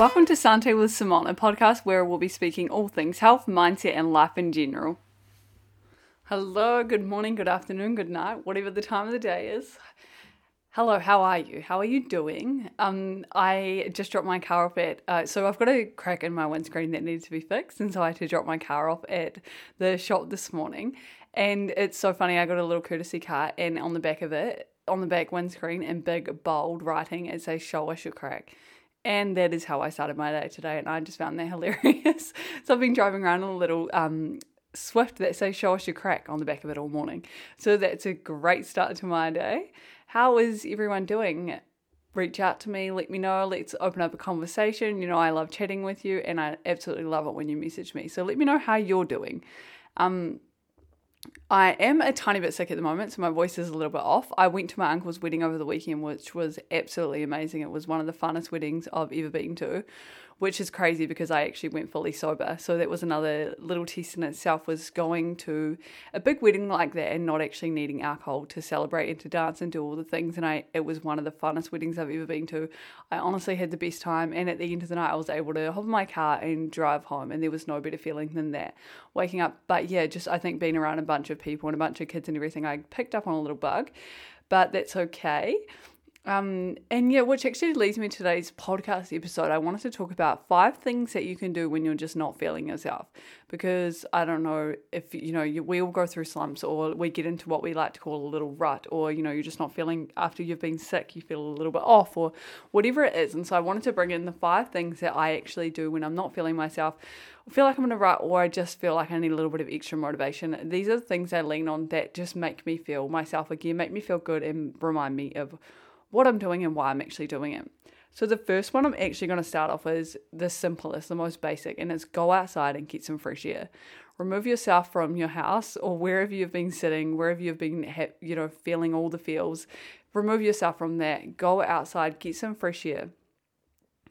Welcome to Sante with Simone, a podcast where we'll be speaking all things health, mindset, and life in general. Hello, good morning, good afternoon, good night, whatever the time of the day is. Hello, how are you? How are you doing? Um, I just dropped my car off at, uh, so I've got a crack in my windscreen that needs to be fixed, and so I had to drop my car off at the shop this morning. And it's so funny, I got a little courtesy car, and on the back of it, on the back windscreen, in big bold writing, it says, Show us your crack. And that is how I started my day today, and I just found that hilarious. so I've been driving around in a little um, Swift that says show us your crack on the back of it all morning. So that's a great start to my day. How is everyone doing? Reach out to me, let me know, let's open up a conversation. You know, I love chatting with you and I absolutely love it when you message me. So let me know how you're doing. Um, I am a tiny bit sick at the moment, so my voice is a little bit off. I went to my uncle's wedding over the weekend, which was absolutely amazing. It was one of the funnest weddings I've ever been to which is crazy because I actually went fully sober. So that was another little test in itself was going to a big wedding like that and not actually needing alcohol to celebrate and to dance and do all the things. And I it was one of the funnest weddings I've ever been to. I honestly had the best time and at the end of the night I was able to hop in my car and drive home and there was no better feeling than that. Waking up. But yeah, just I think being around a bunch of people and a bunch of kids and everything, I picked up on a little bug. But that's okay. Um, and yeah, which actually leads me to today's podcast episode. I wanted to talk about five things that you can do when you're just not feeling yourself. Because I don't know if, you know, you, we all go through slumps or we get into what we like to call a little rut, or, you know, you're just not feeling after you've been sick, you feel a little bit off, or whatever it is. And so I wanted to bring in the five things that I actually do when I'm not feeling myself, I feel like I'm in a rut, or I just feel like I need a little bit of extra motivation. These are the things I lean on that just make me feel myself again, make me feel good, and remind me of what I'm doing and why I'm actually doing it. So the first one I'm actually going to start off is the simplest, the most basic, and it's go outside and get some fresh air. Remove yourself from your house or wherever you've been sitting, wherever you've been, you know, feeling all the feels. Remove yourself from that. Go outside, get some fresh air.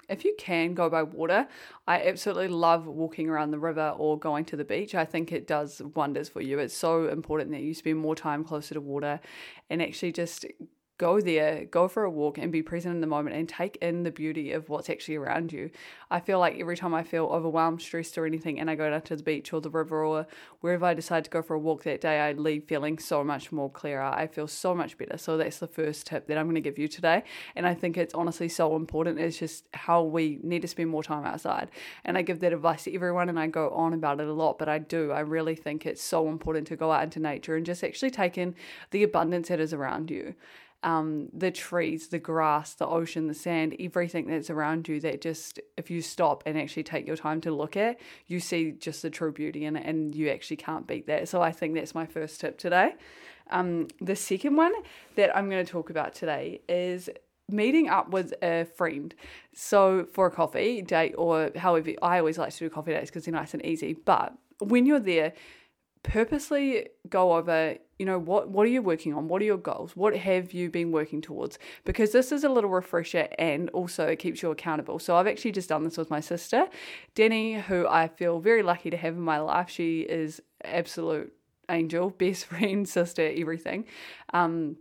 If you can go by water, I absolutely love walking around the river or going to the beach. I think it does wonders for you. It's so important that you spend more time closer to water and actually just go there, go for a walk and be present in the moment and take in the beauty of what's actually around you. I feel like every time I feel overwhelmed, stressed, or anything, and I go down to the beach or the river or wherever I decide to go for a walk that day, I leave feeling so much more clearer. I feel so much better. So that's the first tip that I'm going to give you today. And I think it's honestly so important. It's just how we need to spend more time outside. And I give that advice to everyone and I go on about it a lot, but I do. I really think it's so important to go out into nature and just actually take in the abundance that is around you um, the trees, the grass, the ocean, the sand, everything that's around you that just, if you stop and actually take your time to look at, you see just the true beauty in it and you actually can't beat that. So I think that's my first tip today. Um, the second one that I'm going to talk about today is meeting up with a friend. So for a coffee date or however, I always like to do coffee dates because they're nice and easy. But when you're there, purposely go over you know what what are you working on? What are your goals? What have you been working towards? Because this is a little refresher and also it keeps you accountable. So i've actually just done this with my sister denny who i feel very lucky to have in my life. She is absolute angel best friend sister everything. Um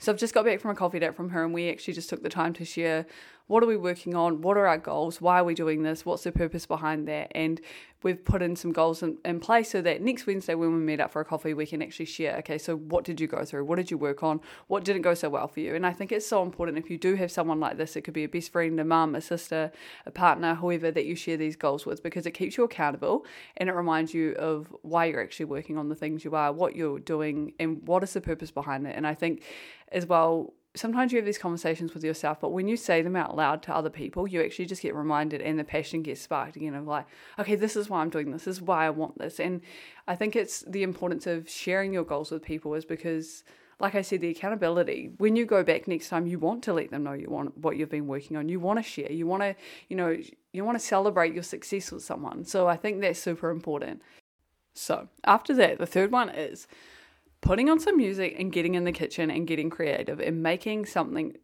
so I've just got back from a coffee date from her, and we actually just took the time to share what are we working on, what are our goals, why are we doing this, what's the purpose behind that, and we've put in some goals in, in place so that next Wednesday when we meet up for a coffee, we can actually share. Okay, so what did you go through? What did you work on? What didn't go so well for you? And I think it's so important if you do have someone like this, it could be a best friend, a mum, a sister, a partner, whoever that you share these goals with, because it keeps you accountable and it reminds you of why you're actually working on the things you are, what you're doing, and what is the purpose behind it. And I think as well, sometimes you have these conversations with yourself, but when you say them out loud to other people, you actually just get reminded and the passion gets sparked again of like, okay, this is why I'm doing this, this is why I want this. And I think it's the importance of sharing your goals with people is because like I said, the accountability. When you go back next time, you want to let them know you want what you've been working on. You want to share. You want to, you know, you want to celebrate your success with someone. So I think that's super important. So after that, the third one is putting on some music and getting in the kitchen and getting creative and making something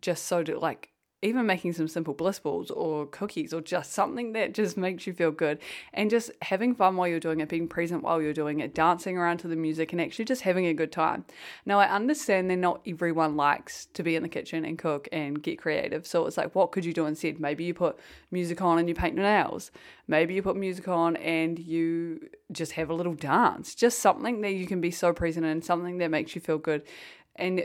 just so like even making some simple bliss balls or cookies or just something that just makes you feel good and just having fun while you're doing it, being present while you're doing it, dancing around to the music and actually just having a good time. Now, I understand that not everyone likes to be in the kitchen and cook and get creative. So it's like, what could you do instead? Maybe you put music on and you paint your nails. Maybe you put music on and you just have a little dance. Just something that you can be so present in, something that makes you feel good and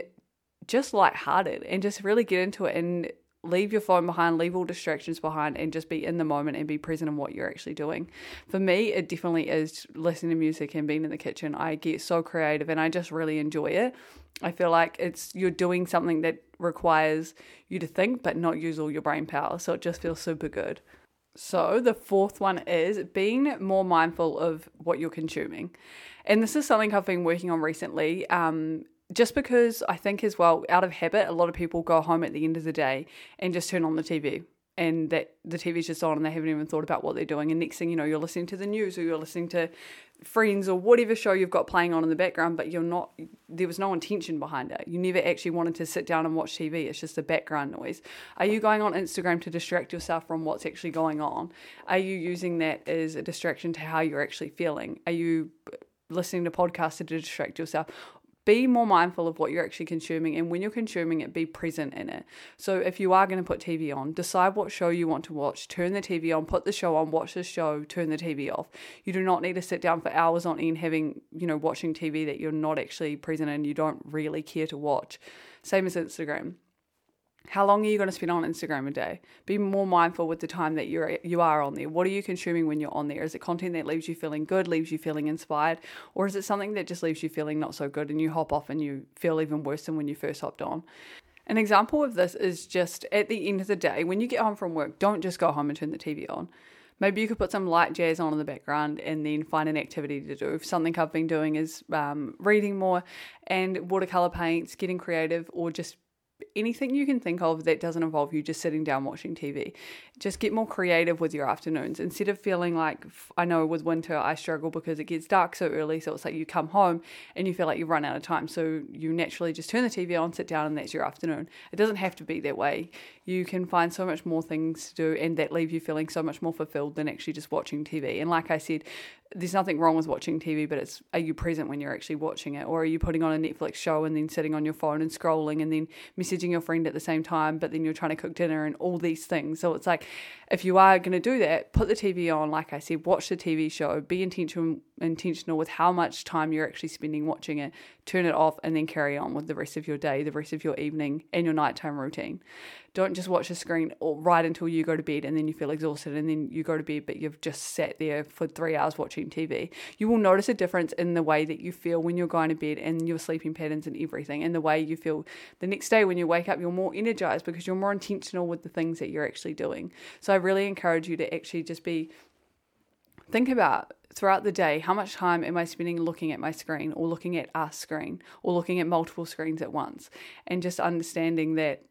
just lighthearted and just really get into it and leave your phone behind, leave all distractions behind, and just be in the moment and be present in what you're actually doing. For me, it definitely is listening to music and being in the kitchen. I get so creative and I just really enjoy it. I feel like it's you're doing something that requires you to think but not use all your brain power. So it just feels super good. So, the fourth one is being more mindful of what you're consuming. And this is something I've been working on recently. Um, just because I think as well, out of habit, a lot of people go home at the end of the day and just turn on the TV and that the TV's just on and they haven't even thought about what they're doing. And next thing you know, you're listening to the news or you're listening to Friends or whatever show you've got playing on in the background, but you're not, there was no intention behind it. You never actually wanted to sit down and watch TV. It's just a background noise. Are you going on Instagram to distract yourself from what's actually going on? Are you using that as a distraction to how you're actually feeling? Are you listening to podcasts to distract yourself? Be more mindful of what you're actually consuming and when you're consuming it be present in it. So if you are going to put tv on decide what show you want to watch turn the tv on put the show on watch the show turn the tv off. You do not need to sit down for hours on end having you know watching tv that you're not actually present in you don't really care to watch. Same as instagram how long are you going to spend on Instagram a day? Be more mindful with the time that you're you are on there. What are you consuming when you're on there? Is it content that leaves you feeling good, leaves you feeling inspired, or is it something that just leaves you feeling not so good and you hop off and you feel even worse than when you first hopped on? An example of this is just at the end of the day, when you get home from work, don't just go home and turn the TV on. Maybe you could put some light jazz on in the background and then find an activity to do. Something I've been doing is um, reading more and watercolor paints, getting creative, or just anything you can think of that doesn't involve you just sitting down watching TV. Just get more creative with your afternoons instead of feeling like I know with winter I struggle because it gets dark so early. So it's like you come home and you feel like you've run out of time. So you naturally just turn the TV on, sit down, and that's your afternoon. It doesn't have to be that way. You can find so much more things to do and that leave you feeling so much more fulfilled than actually just watching TV. And like I said, there's nothing wrong with watching TV, but it's are you present when you're actually watching it, or are you putting on a Netflix show and then sitting on your phone and scrolling and then messaging your friend at the same time, but then you're trying to cook dinner and all these things. So it's like if you are going to do that, put the TV on, like I said, watch the TV show, be intentional intentional with how much time you're actually spending watching it, turn it off, and then carry on with the rest of your day, the rest of your evening, and your nighttime routine. Don't just watch the screen right until you go to bed and then you feel exhausted and then you go to bed, but you've just sat there for three hours watching TV. You will notice a difference in the way that you feel when you're going to bed and your sleeping patterns and everything, and the way you feel the next day when you wake up. You're more energized because you're more intentional with the things that you're actually doing. So I really encourage you to actually just be think about throughout the day how much time am I spending looking at my screen or looking at our screen or looking at multiple screens at once and just understanding that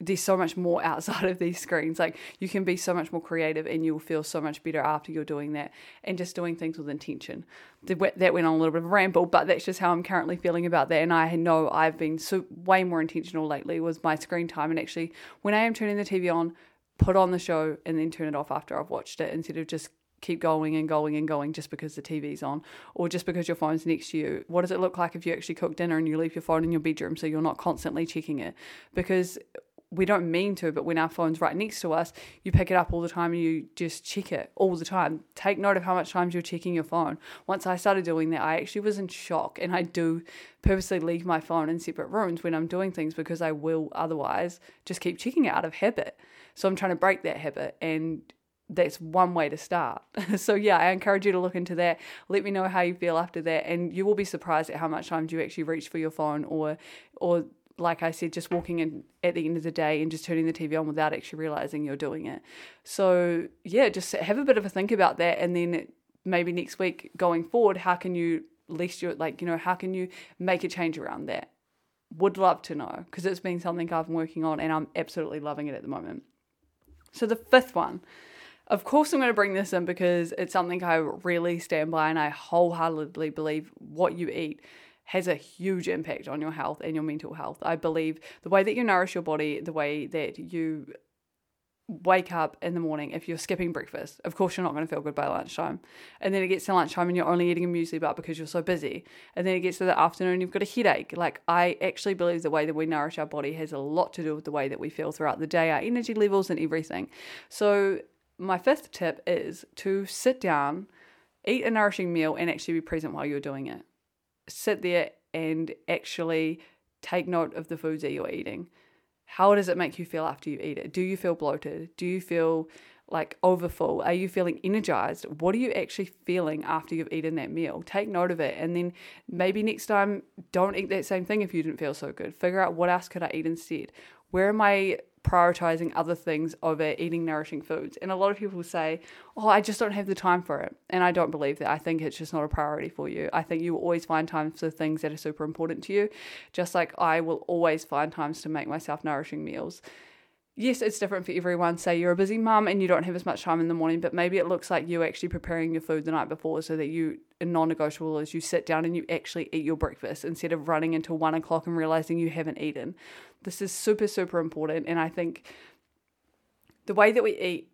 there's so much more outside of these screens. Like you can be so much more creative and you'll feel so much better after you're doing that and just doing things with intention. That went on a little bit of a ramble, but that's just how I'm currently feeling about that. And I know I've been so way more intentional lately with my screen time. And actually, when I am turning the TV on, put on the show and then turn it off after I've watched it instead of just keep going and going and going just because the TV's on or just because your phone's next to you? What does it look like if you actually cook dinner and you leave your phone in your bedroom so you're not constantly checking it? Because we don't mean to, but when our phone's right next to us, you pick it up all the time and you just check it all the time. Take note of how much times you're checking your phone. Once I started doing that, I actually was in shock and I do purposely leave my phone in separate rooms when I'm doing things because I will otherwise just keep checking it out of habit. So I'm trying to break that habit and that's one way to start. so yeah, I encourage you to look into that. Let me know how you feel after that and you will be surprised at how much time you actually reach for your phone or or like I said, just walking in at the end of the day and just turning the TV on without actually realizing you're doing it. So, yeah, just have a bit of a think about that. And then maybe next week going forward, how can you least your, like, you know, how can you make a change around that? Would love to know because it's been something I've been working on and I'm absolutely loving it at the moment. So, the fifth one. Of course, I'm going to bring this in because it's something I really stand by and I wholeheartedly believe what you eat has a huge impact on your health and your mental health. I believe the way that you nourish your body, the way that you wake up in the morning if you're skipping breakfast. Of course, you're not going to feel good by lunchtime. And then it gets to lunchtime and you're only eating a muesli bar because you're so busy. And then it gets to the afternoon, and you've got a headache. Like, I actually believe the way that we nourish our body has a lot to do with the way that we feel throughout the day, our energy levels, and everything. So, my fifth tip is to sit down, eat a nourishing meal, and actually be present while you're doing it. Sit there and actually take note of the foods that you're eating how does it make you feel after you eat it? Do you feel bloated? Do you feel like overfull? Are you feeling energized? What are you actually feeling after you've eaten that meal? Take note of it. And then maybe next time, don't eat that same thing if you didn't feel so good. Figure out what else could I eat instead? Where am I prioritizing other things over eating nourishing foods. And a lot of people say, Oh, I just don't have the time for it. And I don't believe that. I think it's just not a priority for you. I think you will always find time for things that are super important to you, just like I will always find times to make myself nourishing meals yes, it's different for everyone. Say you're a busy mum and you don't have as much time in the morning, but maybe it looks like you actually preparing your food the night before so that you non-negotiable is you sit down and you actually eat your breakfast instead of running until one o'clock and realizing you haven't eaten. This is super, super important. And I think the way that we eat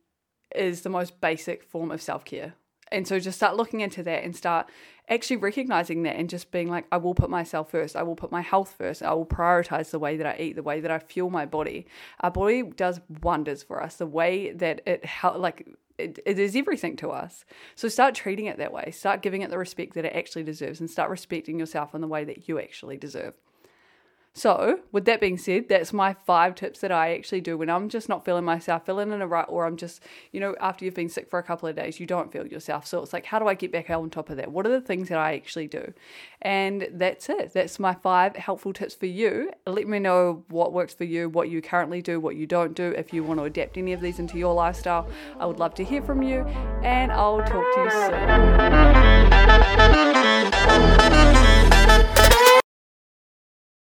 is the most basic form of self-care. And so just start looking into that and start actually recognizing that and just being like, I will put myself first. I will put my health first. I will prioritize the way that I eat, the way that I fuel my body. Our body does wonders for us. The way that it help, like it, it is everything to us. So start treating it that way. Start giving it the respect that it actually deserves, and start respecting yourself in the way that you actually deserve. So, with that being said, that's my five tips that I actually do when I'm just not feeling myself, feeling in a rut, or I'm just, you know, after you've been sick for a couple of days, you don't feel yourself. So, it's like, how do I get back on top of that? What are the things that I actually do? And that's it. That's my five helpful tips for you. Let me know what works for you, what you currently do, what you don't do. If you want to adapt any of these into your lifestyle, I would love to hear from you, and I'll talk to you soon.